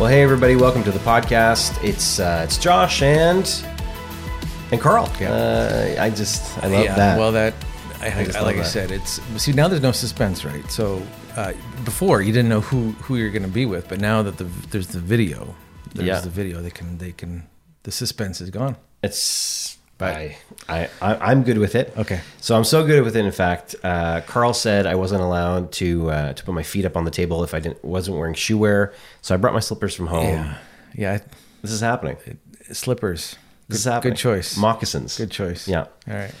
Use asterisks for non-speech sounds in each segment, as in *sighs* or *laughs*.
Well, hey everybody, welcome to the podcast. It's uh, it's Josh and and Carl. Yeah. Uh, I just I love yeah, that. Well, that I, I, just like love I said, it's see now there's no suspense, right? So uh, before you didn't know who who you're going to be with, but now that the there's the video, there's Yeah. the video. They can they can the suspense is gone. it's But- I, I I I'm good with it. Okay. So I'm so good with it. In fact, uh, Carl said I wasn't allowed to uh, to put my feet up on the table if I didn't wasn't wearing shoe wear. So I brought my slippers from home. Yeah, yeah. This is happening. Slippers. This is Good, happening. good choice. Moccasins. Good choice. Yeah. All right.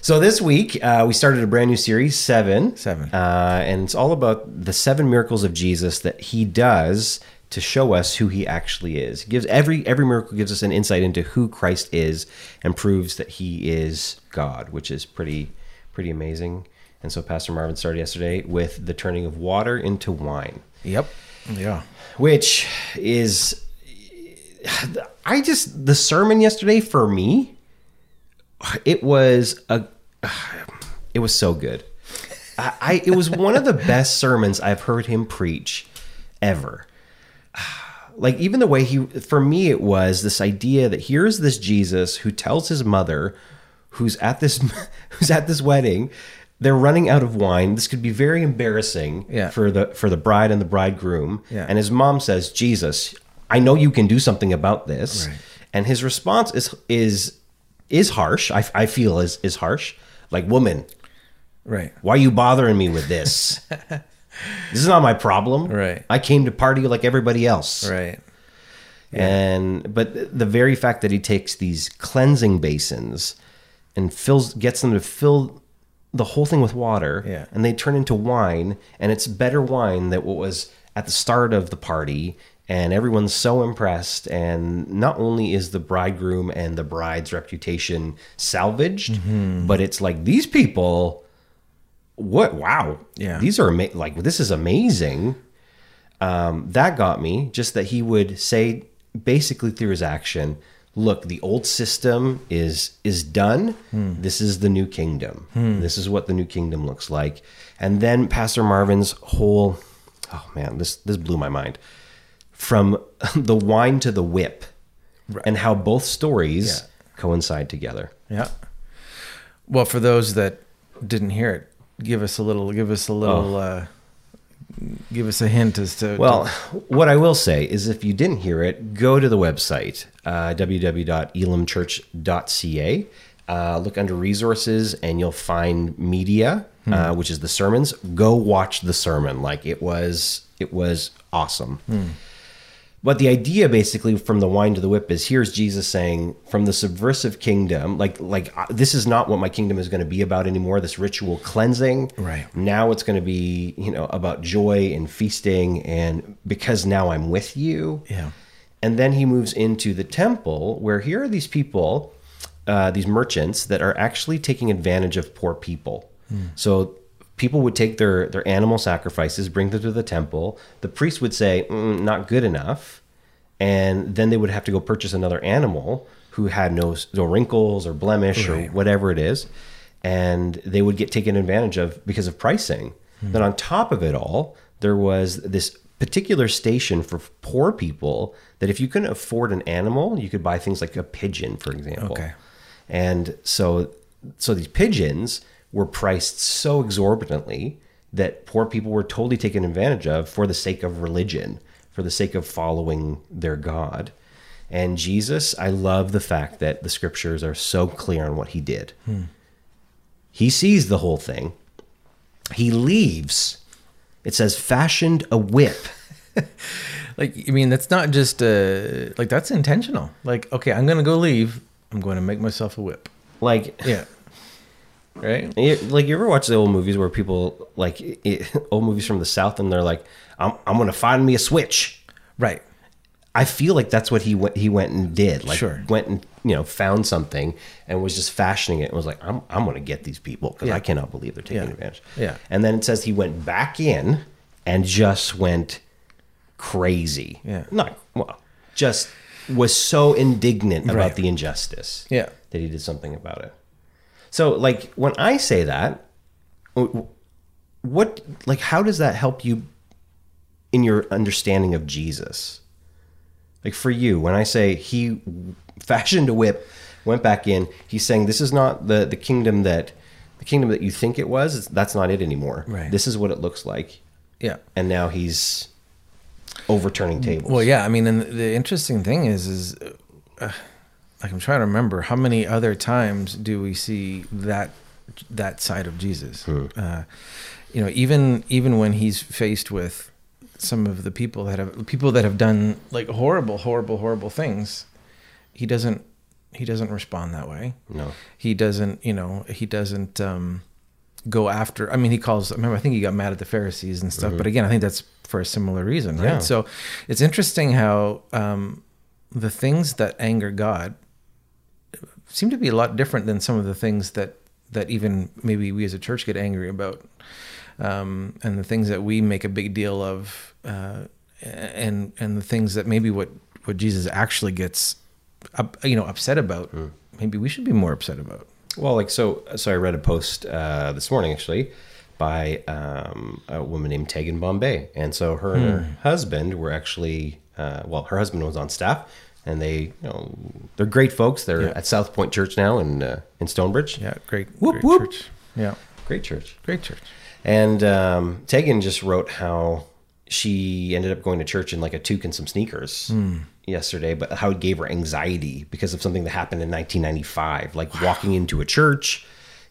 So this week uh, we started a brand new series, seven, Seven. uh, and it's all about the seven miracles of Jesus that he does to show us who he actually is. He gives every every miracle gives us an insight into who Christ is and proves that he is God, which is pretty pretty amazing. And so Pastor Marvin started yesterday with the turning of water into wine, Yep. Yeah. which is I just the sermon yesterday for me it was a it was so good. I, I it was one of the best sermons I've heard him preach ever. *sighs* Like even the way he for me it was this idea that here's this Jesus who tells his mother who's at this *laughs* who's at this wedding they're running out of wine. This could be very embarrassing Yeah. for the for the bride and the bridegroom. Yeah. And his mom says, "Jesus, I know you can do something about this." Right. And his response is is is harsh. I, I feel is is harsh. Like, woman, Right. why are you bothering me with this? *laughs* this is not my problem. Right. I came to party like everybody else. Right. And but the very fact that he takes these cleansing basins and fills gets them to fill the whole thing with water Yeah. and they turn into wine and it's better wine than what was at the start of the party and everyone's so impressed and not only is the bridegroom and the bride's reputation salvaged Mm-hmm. but it's like these people what? Wow. Yeah. these are ama- like this is amazing. Um, that got me just that he would say basically through his action look the old system is is done. This is the new kingdom. This is what the new kingdom looks like. And then pastor marvin's whole oh man this this blew my mind. From *laughs* the wine to the whip and how both stories Yeah. coincide together. Yeah. Well, for those that didn't hear it, give us a little. Give us a little. Uh, give us a hint as to. Well, what I will say is if you didn't hear it, go to the website, uh, www.elamchurch.ca. Uh, look under resources and you'll find media, uh, which is the sermons. Go watch the sermon. Like it was, it was awesome. But the idea basically from the wine to the whip is here's Jesus saying from the subversive kingdom, like like uh, this is not what my kingdom is going to be about anymore. This ritual cleansing, Right. Now it's going to be you know about joy and feasting, and because now I'm with you. Yeah. And then he moves into the temple where here are these people, uh, these merchants that are actually taking advantage of poor people. So people would take their their animal sacrifices, bring them to the temple. The priest would say, mm, "Not good enough," and then they would have to go purchase another animal who had no no wrinkles or blemish or whatever it is, and they would get taken advantage of because of pricing. Then on top of it all, there was this particular station for poor people that if you couldn't afford an animal, you could buy things like a pigeon, for example. Okay. And so so these pigeons were priced so exorbitantly that poor people were totally taken advantage of for the sake of religion, for the sake of following their God. And Jesus, I love the fact that the scriptures are so clear on what he did. He sees the whole thing. He leaves. It says fashioned a whip. *laughs* Like, I mean, that's not just uh, like that's intentional. Like, okay, I'm gonna go leave. I'm going to make myself a whip. Like Yeah. Right. You- Like you ever watch the old movies where people like it, *laughs* old movies from the south and they're like, "I'm I'm gonna find me a switch." Right. I feel like that's what he went he went and did. Like Sure. went and you know found something and was just fashioning it and was like, "I'm I'm gonna get these people because Yeah. I cannot believe they're taking Yeah. advantage." Yeah. And then it says he went back in and just went crazy. Yeah. Not well, just was so indignant about Right. the injustice Yeah. that he did something about it. So, like, when I say that, what, like, how does that help you in your understanding of Jesus? Like for you, when I say he *laughs* fashioned a whip, went back in, he's saying this is not the the kingdom that the kingdom that you think it was. That's not it anymore. Right. This is what it looks like, Yeah. and now he's overturning tables. Well, yeah. I mean, and the interesting thing is, is uh, like I'm trying to remember how many other times do we see that that side of Jesus? Uh, you know, even even when he's faced with some of the people that have people that have done like horrible, horrible, horrible things, he doesn't he doesn't respond that way. No. He doesn't. You know, he doesn't. um go after i mean he calls I remember i think he got mad at the pharisees and stuff but again i think that's for a similar reason right Yeah. so it's interesting how um the things that anger god seem to be a lot different than some of the things that that even maybe we as a church get angry about um and the things that we make a big deal of uh and and the things that maybe what what jesus actually gets up, you know upset about maybe we should be more upset about. Well, like so. So I read a post uh, this morning actually by um, a woman named Tegan Bombay, and so her and her husband were actually uh, well, her husband was on staff, and they you know they're great folks. They're Yeah. at South Point Church now in uh, in Stonebridge. yeah great Whoop, great whoop. church yeah Great church. great church And um, Tegan just wrote how she ended up going to church in like a toque and some sneakers yesterday, but how it gave her anxiety because of something that happened in 1995, like walking into a church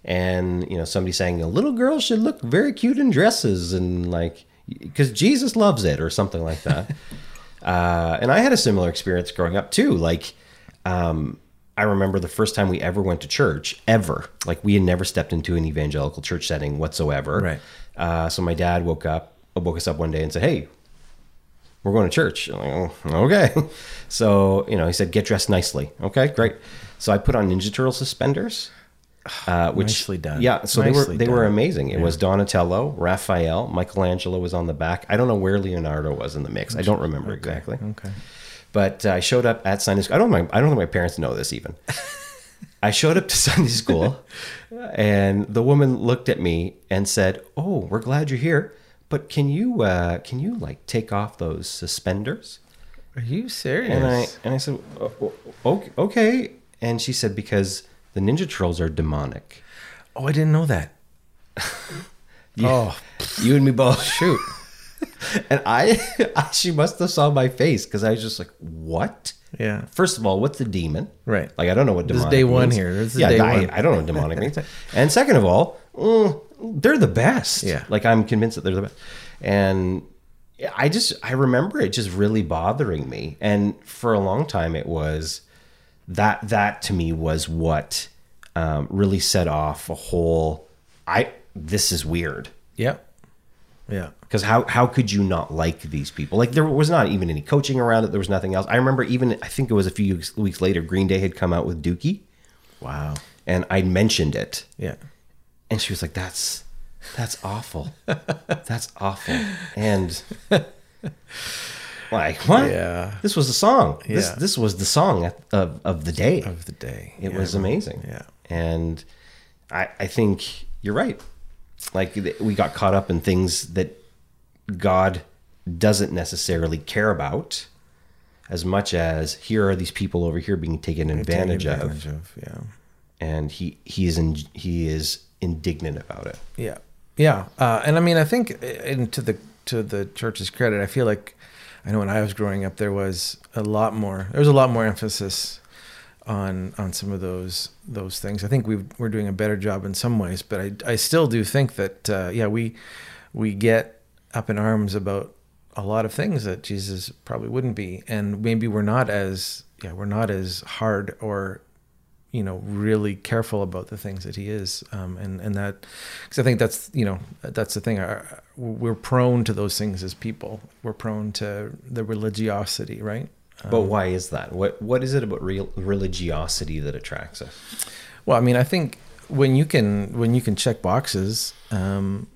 and you know somebody saying a little girl should look very cute in dresses and like because Jesus loves it or something like that. *laughs* uh, and I had a similar experience growing up too, like. Um, I remember the first time we ever went to church, ever. Like we had never stepped into an evangelical church setting whatsoever. Right. Uh, so my dad woke up, woke us up one day and said, "Hey, we're going to church." Like, oh, okay. *laughs* So you know, he said, "Get dressed nicely." Okay, great. So I put on Ninja Turtle suspenders, uh, *sighs* which Nicely done. Yeah. So they were Nicely they were amazing. It was Donatello, Raphael, Michelangelo was on the back. I don't know where Leonardo was in the mix. I don't remember exactly. okay But uh, I showed up at Sunday school. I don't. My, I don't think my parents know this even. *laughs* I showed up to Sunday school, and the woman looked at me and said, "Oh, we're glad you're here, but can you uh, can you like take off those suspenders?" Are you serious? And I and I said, "O- o- "Okay." okay." And she said, "Because the Ninja Turtles are demonic." oh, I didn't know that. *laughs* Oh, You and me both. shoot. And I, *laughs* she must have saw my face because I was just like, "What?" Yeah. First of all, what's the demon? Right. Like I don't know what This is demonic day one here. This is yeah, day I, one. I don't know what demonic means. *laughs* And second of all, mm, they're the best. Yeah. Like I'm convinced that they're the best. And I just I remember it just really bothering me. And for a long time, it was that that to me was what um, really set off a whole. I this is weird Yeah. Yeah. because how how could you not like these people? Like there was not even any coaching around it. There was nothing else. I remember even I think it was a few weeks- weeks later, Green Day had come out with Dookie, Wow. and I mentioned it, Yeah. and she was like, "That's that's awful. that's awful." And *laughs* like what? Yeah. This was the song. This Yeah. this was the song of of the day. Of the day. It Yeah. was amazing. Yeah. And I, I think you're right. Like we got caught up in things that God doesn't necessarily care about as much as here are these people over here being taken advantage, Take of advantage of. Yeah. and he he is in, he is indignant about it. Yeah, yeah, uh, and I mean, I think, and to the to the church's credit, I feel like I know when I was growing up, there was a lot more. There was a lot more emphasis on on some of those those things. I think we we're doing a better job in some ways, but I I still do think that uh, yeah we we get up in arms about a lot of things that Jesus probably wouldn't be, and maybe we're not as yeah we're not as hard or you know really careful about the things that he is um, and and that because I think that's you know that's the thing Our- we're prone to those things as people we're prone to the religiosity right But why is that? What what is it about real religiosity that attracts us? well I mean I think when you can when you can check boxes um,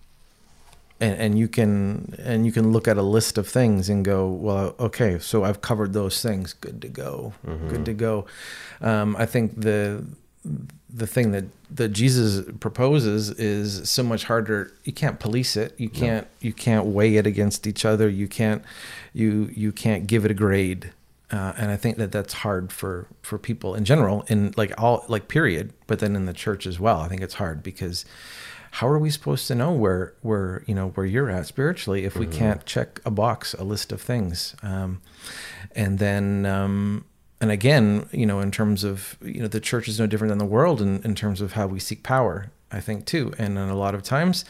and, and you can and you can look at a list of things and go well okay so I've covered those things. Good to go. Good to go. Um, I think the the thing that that Jesus proposes is so much harder. You can't police it. You can't you can't weigh it against each other. You can't you you can't give it a grade. Uh, and I think that that's hard for for people in general, in like all like period, but then in the church as well. I think it's hard because how are we supposed to know where where you know where you're at spiritually if we can't check a box, a list of things, um, and then. Um, and again, you know, in terms of you know, the church is no different than the world in, in terms of how we seek power. I think too, and a lot of times,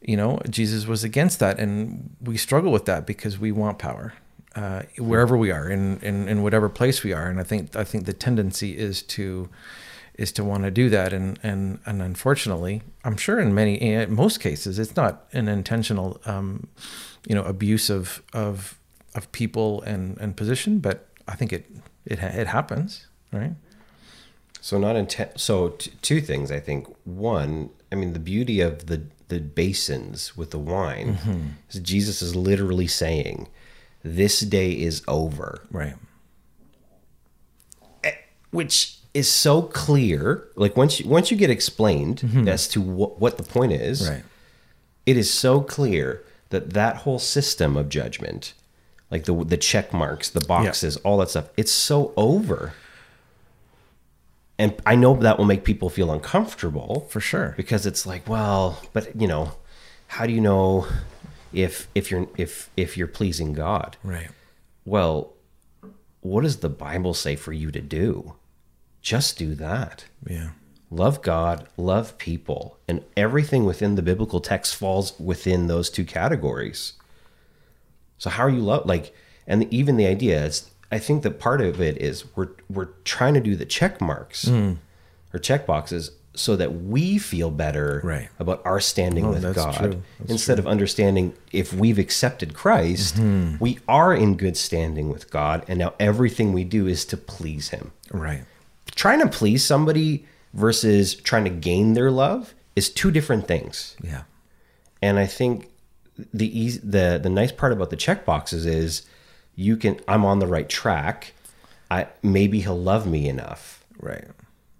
you know, Jesus was against that, and we struggle with that because we want power uh, wherever we are, in, in in whatever place we are. And I think I think the tendency is to is to want to do that, and and and unfortunately, I'm sure in many in most cases, it's not an intentional, um, you know, abuse of of of people and and position, but I think it it it happens, right? So not intent. So t- two things. I think one. I mean, the beauty of the the basins with the wine is Jesus is literally saying, "This day is over," Right. which is so clear. Like once you once you get explained mm-hmm. as to what what the point is, Right. it is so clear that that whole system of judgment, like the the check marks, the boxes, all that stuff, it's so over. And I know that will make people feel uncomfortable For sure. because it's like, well, but you know, how do you know if if you're if if you're pleasing God? Right. Well, what does the Bible say for you to do? Just do that. Yeah. Love God, love people, and everything within the biblical text falls within those two categories. So how are you love like and even the idea is I think that part of it is we're we're trying to do the check marks or check boxes so that we feel better Right. about our standing Oh, with God true. Instead of understanding if we've accepted Christ, we are in good standing with God and now everything we do is to please him Right. Trying to please somebody versus trying to gain their love is two different things. Yeah. And I think the easy, the the nice part about the check boxes is you can I'm on the right track. I maybe he'll love me enough Right.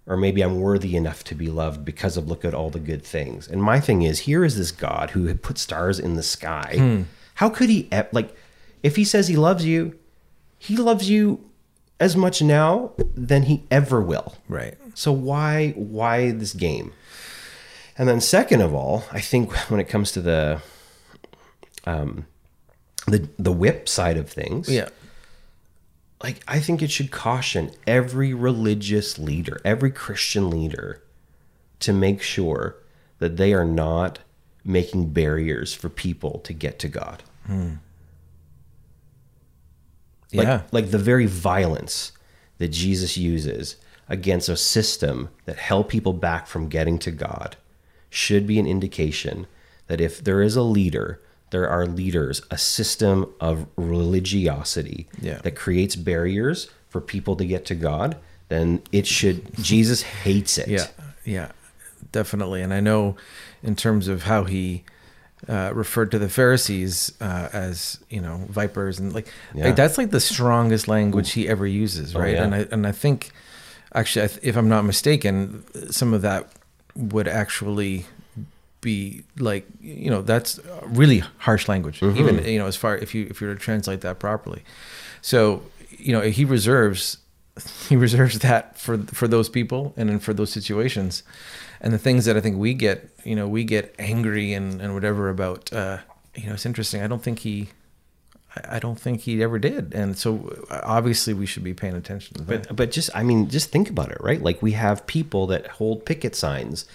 or maybe I'm worthy enough to be loved because of look at all the good things. And my thing is, here is this God who had put stars in the sky. Hmm. How could he like if he says he loves you, he loves you as much now than he ever will. Right. So why why this game? And then second of all, I think *laughs* when it comes to the um the the whip side of things, Yeah. like I think it should caution every religious leader, every Christian leader to make sure that they are not making barriers for people to get to God. Like, Yeah. like the very violence that Jesus uses against a system that held people back from getting to God should be an indication that if there is a leader, there are leaders, a system of religiosity Yeah. that creates barriers for people to get to God, then it should, Jesus hates it. Yeah, yeah, definitely. And I know, in terms of how he uh, referred to the Pharisees uh, as you know vipers and like, Yeah. like, that's like the strongest language he ever uses, right? yeah. And I and I think actually, if I'm not mistaken, some of that would actually be like you know that's really harsh language even you know as far if you if you were to translate that properly so you know he reserves he reserves that for for those people and then for those situations and the things that i think we get you know we get angry and and whatever about uh you know it's interesting i don't think he I- don't think he ever did, and so uh, obviously we should be paying attention to that. But but just I mean, just think about it, right? Like we have people that hold picket signs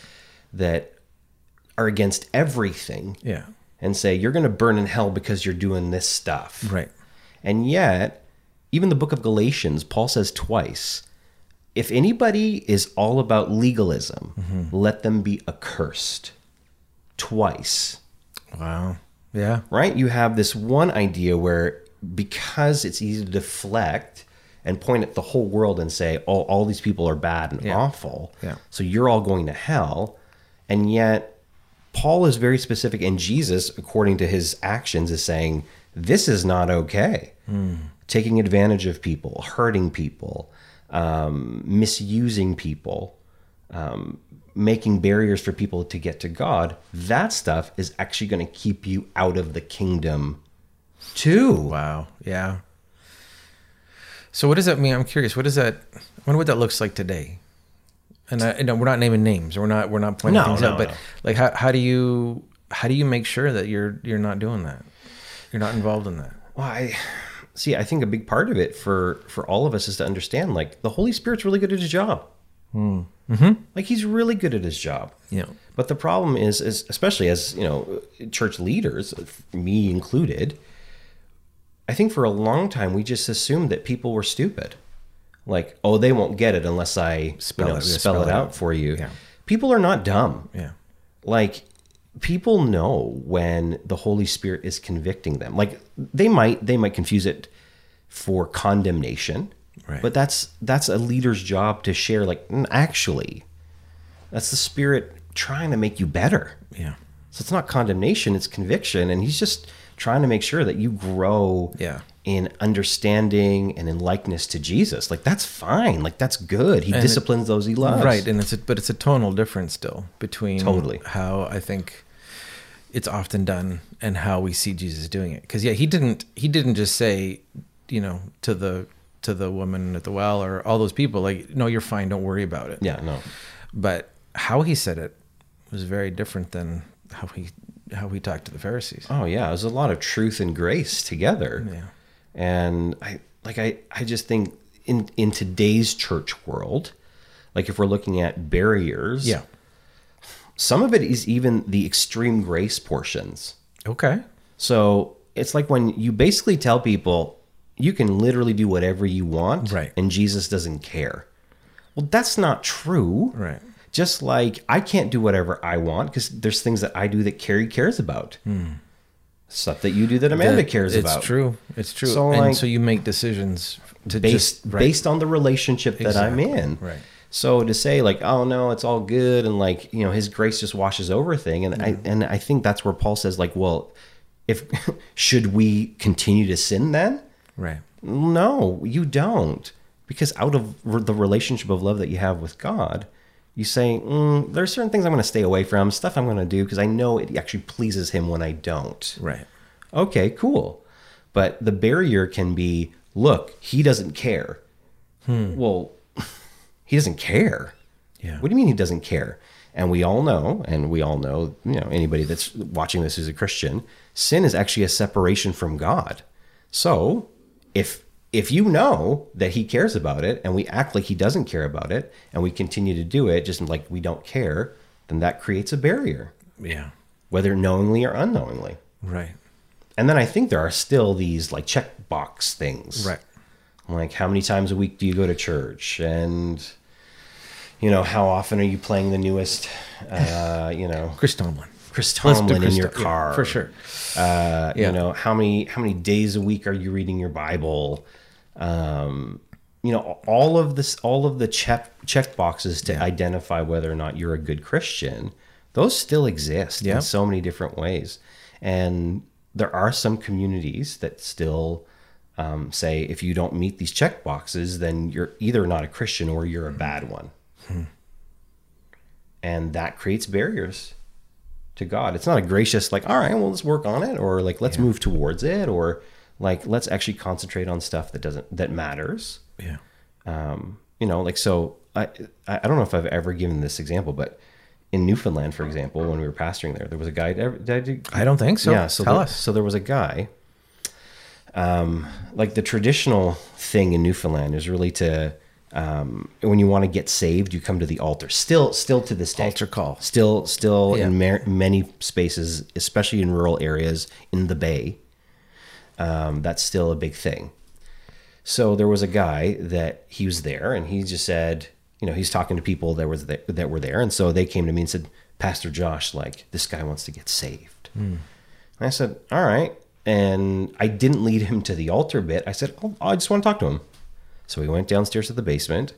that are against everything yeah, and say you're going to burn in hell because you're doing this stuff. right. And yet, even the book of Galatians, Paul says twice, if anybody is all about legalism, mm-hmm. let them be accursed. Twice Wow. Yeah. right? You have this one idea where because it's easy to deflect and point at the whole world and say, oh, all these people are bad and Yeah. awful. Yeah. So you're all going to hell. And yet, Paul is very specific, and Jesus, according to his actions, is saying, this is not okay. Hmm. Taking advantage of people, hurting people, um, misusing people um, making barriers for people to get to God, that stuff is actually going to keep you out of the kingdom too. Wow. Yeah. So what does that mean? I'm curious. What does that? I wonder what that looks like today. And I, you know, we're not naming names. We're not. We're not pointing No, things no, out. But no. like, how, how do you how do you make sure that you're you're not doing that? You're not involved in that. Well, I see. I think a big part of it for for all of us is to understand like the Holy Spirit's really good at his job. Mm-hmm. Like he's really good at his job. Yeah. But the problem is, is especially as you know, church leaders, me included. I think for a long time we just assumed that people were stupid. Like, oh, they won't get it unless I Spell you know, it- spell, spell it it out out. for you. Yeah. People are not dumb. Yeah. Like people know when the Holy Spirit is convicting them. Like they might they might confuse it for condemnation. Right. But that's that's a leader's job to share like "Mm, actually that's the spirit trying to make you better. Yeah. So it's not condemnation, it's conviction and he's just trying to make sure that you grow Yeah. In understanding and in likeness to Jesus. Like that's fine. Like that's good. He And it- disciplines those he loves. Right, and it's a, but it's a tonal difference still between Totally. how I think it's often done and how we see Jesus doing it. Because yeah, he didn't he didn't just say, you know, to the to the woman at the well or all those people like, no, you're fine, don't worry about it. Yeah, no. But how he said it was very different than how he how he talked to the Pharisees. Oh yeah, there's a lot of truth and grace together. Yeah. And I like I I just think in in today's church world, like if we're looking at barriers, Yeah. some of it is even the extreme grace portions. Okay. So it's like when you basically tell people you can literally do whatever you want, Right. And Jesus doesn't care. Well, that's not true, Right. Just like I can't do whatever I want because there's things that I do that Carrie cares about, hmm. Stuff that you do that Amanda That- cares it's about. It's true. It's true. So, and like, so you make decisions to based just right. based on the relationship that I'm in. Right. So to say like, oh no, it's all good and like you know His grace just washes over thing, and I and I think that's where Paul says like, well, if *laughs* should we continue to sin then? right. No, you don't, because out of the relationship of love that you have with God. You say mm, there are certain things I'm going to stay away from, stuff I'm going to do because I know it actually pleases him when I don't. Right. Okay, cool. But the barrier can be look, he doesn't care. Well, *laughs* he doesn't care. Yeah. What do you mean he doesn't care? And we all know, and we all know, you know, anybody that's watching this who's a Christian, sin is actually a separation from God. So if if you know that he cares about it and we act like he doesn't care about it and we continue to do it just like we don't care, then that creates a barrier, Yeah. whether knowingly or unknowingly. Right. And then I think there are still these like checkbox things. Right. Like how many times a week do you go to church? And you know, how often are you playing the newest uh, *laughs* you know, Chris Tomlin. Chris Tomlin in your Tom- yeah, car? for sure. Uh, Yeah. you know, how many how many days a week are you reading your Bible? Um, you know, all of this all of the check check boxes to identify whether or not you're a good Christian, those still exist Yeah. in so many different ways. And there are some communities that still um, say if you don't meet these check boxes, then you're either not a Christian or you're a bad one. And that creates barriers to God. It's not a gracious, like, all right, well, let's work on it, or like, let's move towards it, or like, let's actually concentrate on stuff that doesn't, that matters. Yeah. Um, you know, like, so I, I don't know if I've ever given this example, but in Newfoundland, for example, when we were pastoring there, there was a guy, did I do- I don't think so. yeah. So tell there, us. So there was a guy. Um, like the traditional thing in Newfoundland is really to um, when you want to get saved, you come to the altar. Still, still to this day, Altar call. Still, still Yeah. in ma- many spaces, especially in rural areas in the Bay. Um, that's still a big thing. So there was a guy that he was there, and he just said, you know, he's talking to people that was there, that were there, and so they came to me and said, Pastor Josh, like this guy wants to get saved. And I said, all right, and I didn't lead him to the altar bit. I said, oh, I just want to talk to him. So we went downstairs to the basement,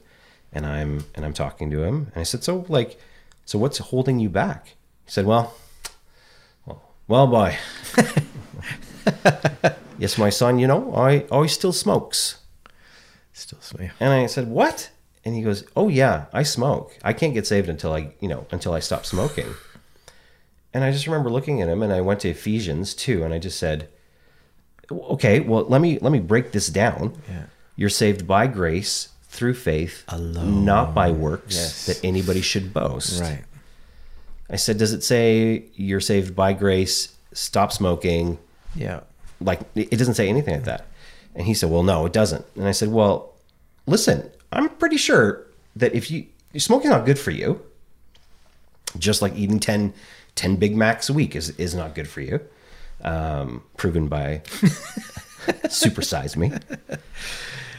and I'm and I'm talking to him, and I said, so like, so what's holding you back? He said, well, well, well, boy. *laughs* yes, my son, you know, I, I still smokes. Still, yeah. And I said, "What?" And he goes, "Oh yeah, I smoke. I can't get saved until I, you know, until I stop smoking." And I just remember looking at him, and I went to Ephesians two, and I just said, "Okay, well let me let me break this down. Yeah. You're saved by grace through faith, Alone. not by works Yes. that anybody should boast. Right. I said, Does it say you're saved by grace, stop smoking? Yeah. Like, it doesn't say anything like that. And he said, Well, no, it doesn't. And I said, Well, listen, I'm pretty sure that if you, smoking's not good for you, just like eating 10, 10 Big Macs a week is, is not good for you. Um, proven by *laughs* Supersize Me.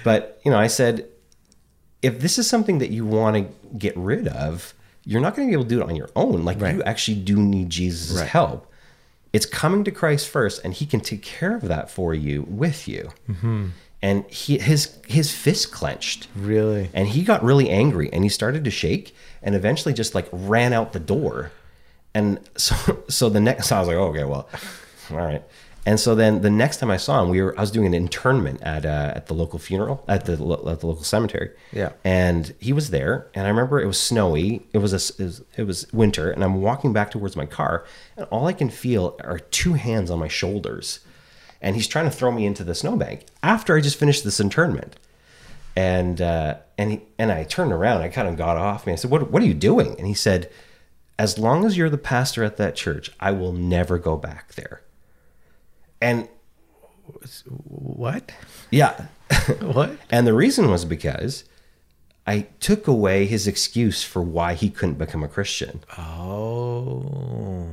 But, you know, I said, if this is something that you want to get rid of, you're not going to be able to do it on your own. Like Right. you actually do need Jesus' Right. help. It's coming to Christ first, and He can take care of that for you with you. Mm-hmm. And he his his fist clenched, Really. and he got really angry, and he started to shake, and eventually just like ran out the door. And so *laughs* so the next *laughs* I was like, oh, okay, well, all right. And so then the next time I saw him, we were I was doing an internment at uh, at the local funeral at the at the local cemetery. Yeah. And he was there, and I remember it was snowy. It was a it was, it was winter, and I'm walking back towards my car, and all I can feel are two hands on my shoulders, and he's trying to throw me into the snowbank after I just finished this internment. And uh, and he, and I turned around, I kind of got off me. I said, "What what are you doing?" And he said, "As long as you're the pastor at that church, I will never go back there." And What? yeah, *laughs* What? and the reason was because I took away his excuse for why he couldn't become a Christian. Oh.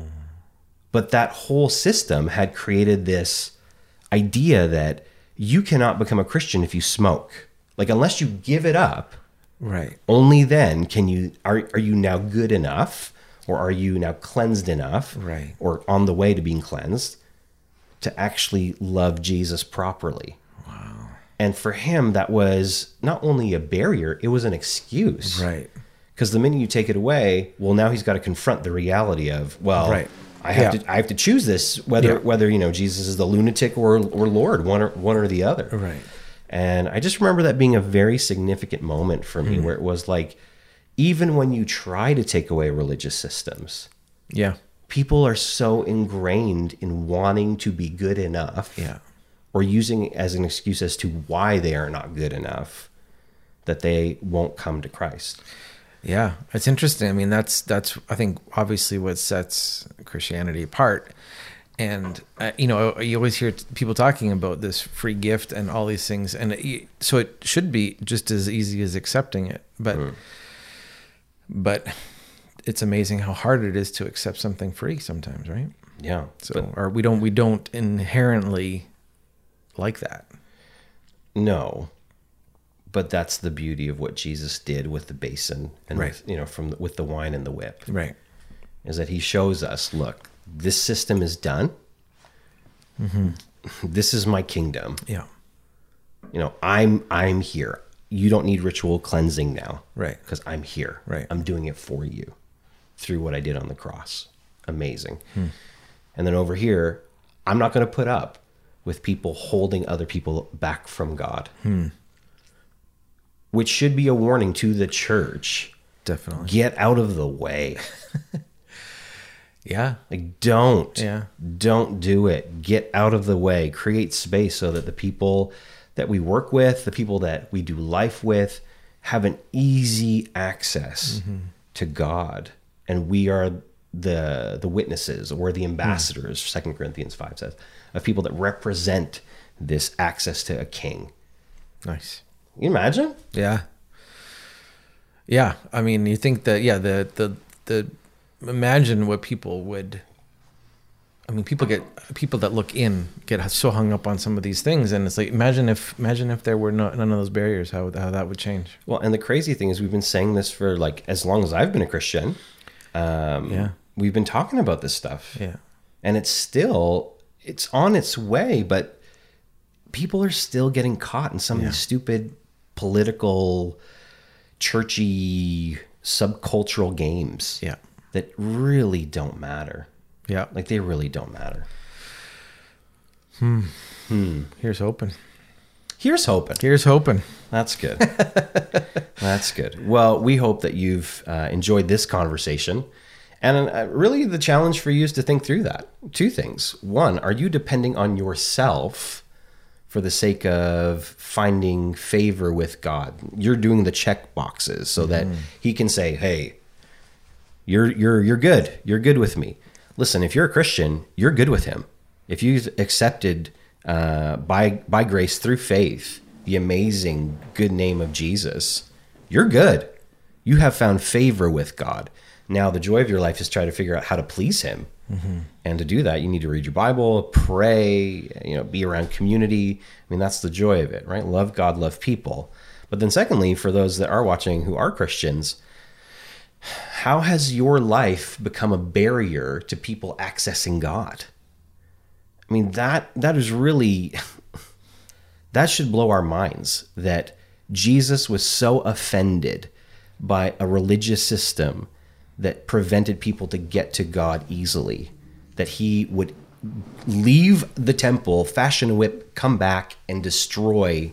But that whole system had created this idea that you cannot become a Christian if you smoke. Like unless you give it up, Right. only then can you are are you now good enough or are you now cleansed enough Right. or on the way to being cleansed to actually love Jesus properly. Wow. And for him that was not only a barrier, it was an excuse. Right. Because the minute you take it away, well now he's got to confront the reality of, well, Right. I have Yeah. to I have to choose this whether Yeah. whether you know Jesus is the lunatic or or Lord, one or one or the other. Right. And I just remember that being a very significant moment for me mm. where it was like, even when you try to take away religious systems, Yeah. People are so ingrained in wanting to be good enough Yeah. or using it as an excuse as to why they are not good enough that they won't come to Christ. Yeah, it's interesting. I mean, that's that's I think obviously what sets Christianity apart. And uh, you know, you always hear people talking about this free gift and all these things, and it, so it should be just as easy as accepting it. But but it's amazing how hard it is to accept something free sometimes, right? Yeah. So but or we don't we don't inherently like that. no. But that's the beauty of what Jesus did with the basin and Right. with, you know from the, with the wine and the whip. Right. is that he shows us look this system is done mm-hmm. this is my kingdom Yeah. you know i'm i'm here you don't need ritual cleansing now Right. because i'm here Right. i'm doing it for you through what i did on the cross amazing and then over here i'm not going to put up with people holding other people back from god which should be a warning to the church Definitely. get out of the way *laughs* Yeah. Like, don't. Yeah. Don't do it. Get out of the way. Create space so that the people that we work with, the people that we do life with, have an easy access Mm-hmm. to God. And we are the the witnesses or the hmm. ambassadors, Second Corinthians 5 says, of people that represent this access to a king. Nice. Can you imagine? Yeah. Yeah. I mean, you think that, yeah, the, the, the, imagine what people would, I mean, people get, people that look in get so hung up on some of these things. And it's like, imagine if, imagine if there were no, none of those barriers, how, how that would change. Well, and the crazy thing is, we've been saying this for like as long as I've been a Christian. Um, Yeah. We've been talking about this stuff. Yeah. and it's still it's on its way but people are still getting caught in some of these stupid political churchy subcultural games Yeah. that really don't matter Yeah. like they really don't matter Hmm. Here's hoping. Here's hoping Here's hoping. that's good *laughs* that's good well we hope that you've uh, enjoyed this conversation and uh, really the challenge for you is to think through that two things one are you depending on yourself for the sake of finding favor with God. You're doing the check boxes so that he can say, "Hey, you're you're you're good. You're good with me." Listen, if you're a Christian, you're good with him. If you've accepted uh, by by grace through faith the amazing good name of Jesus, you're good. You have found favor with God. Now the joy of your life is try to figure out how to please Him, and to do that, you need to read your Bible, pray, you know, be around community. I mean, that's the joy of it, right? Love God, love people. But then, secondly, for those that are watching who are Christians, how has your life become a barrier to people accessing God? I mean, that that is really *laughs* that should blow our minds that Jesus was so offended by a religious system that prevented people to get to God easily that he would leave the temple, fashion a whip, come back and destroy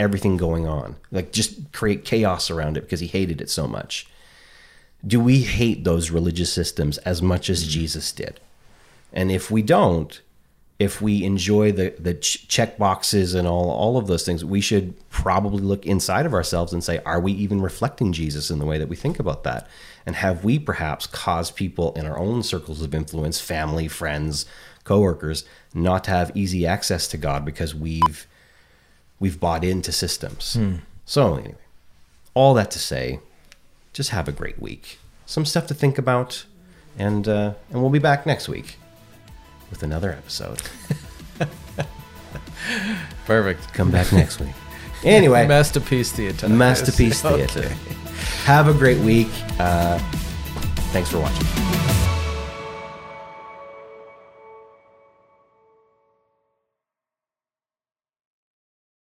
everything going on. Like just create chaos around it because he hated it so much. Do we hate those religious systems as much as Jesus did? And if we don't, if we enjoy the the ch- check boxes and all all of those things, we should probably look inside of ourselves and say, are we even reflecting Jesus in the way that we think about that? And have we perhaps caused people in our own circles of influence, family, friends, coworkers, not to have easy access to God because we've we've bought into systems. So anyway, all that to say, just have a great week. Some stuff to think about, and uh, and we'll be back next week with another episode. *laughs* Perfect. Come back next week. Anyway, Masterpiece theater. Masterpiece *laughs* Okay. Theater. Have a great week. Uh, thanks for watching.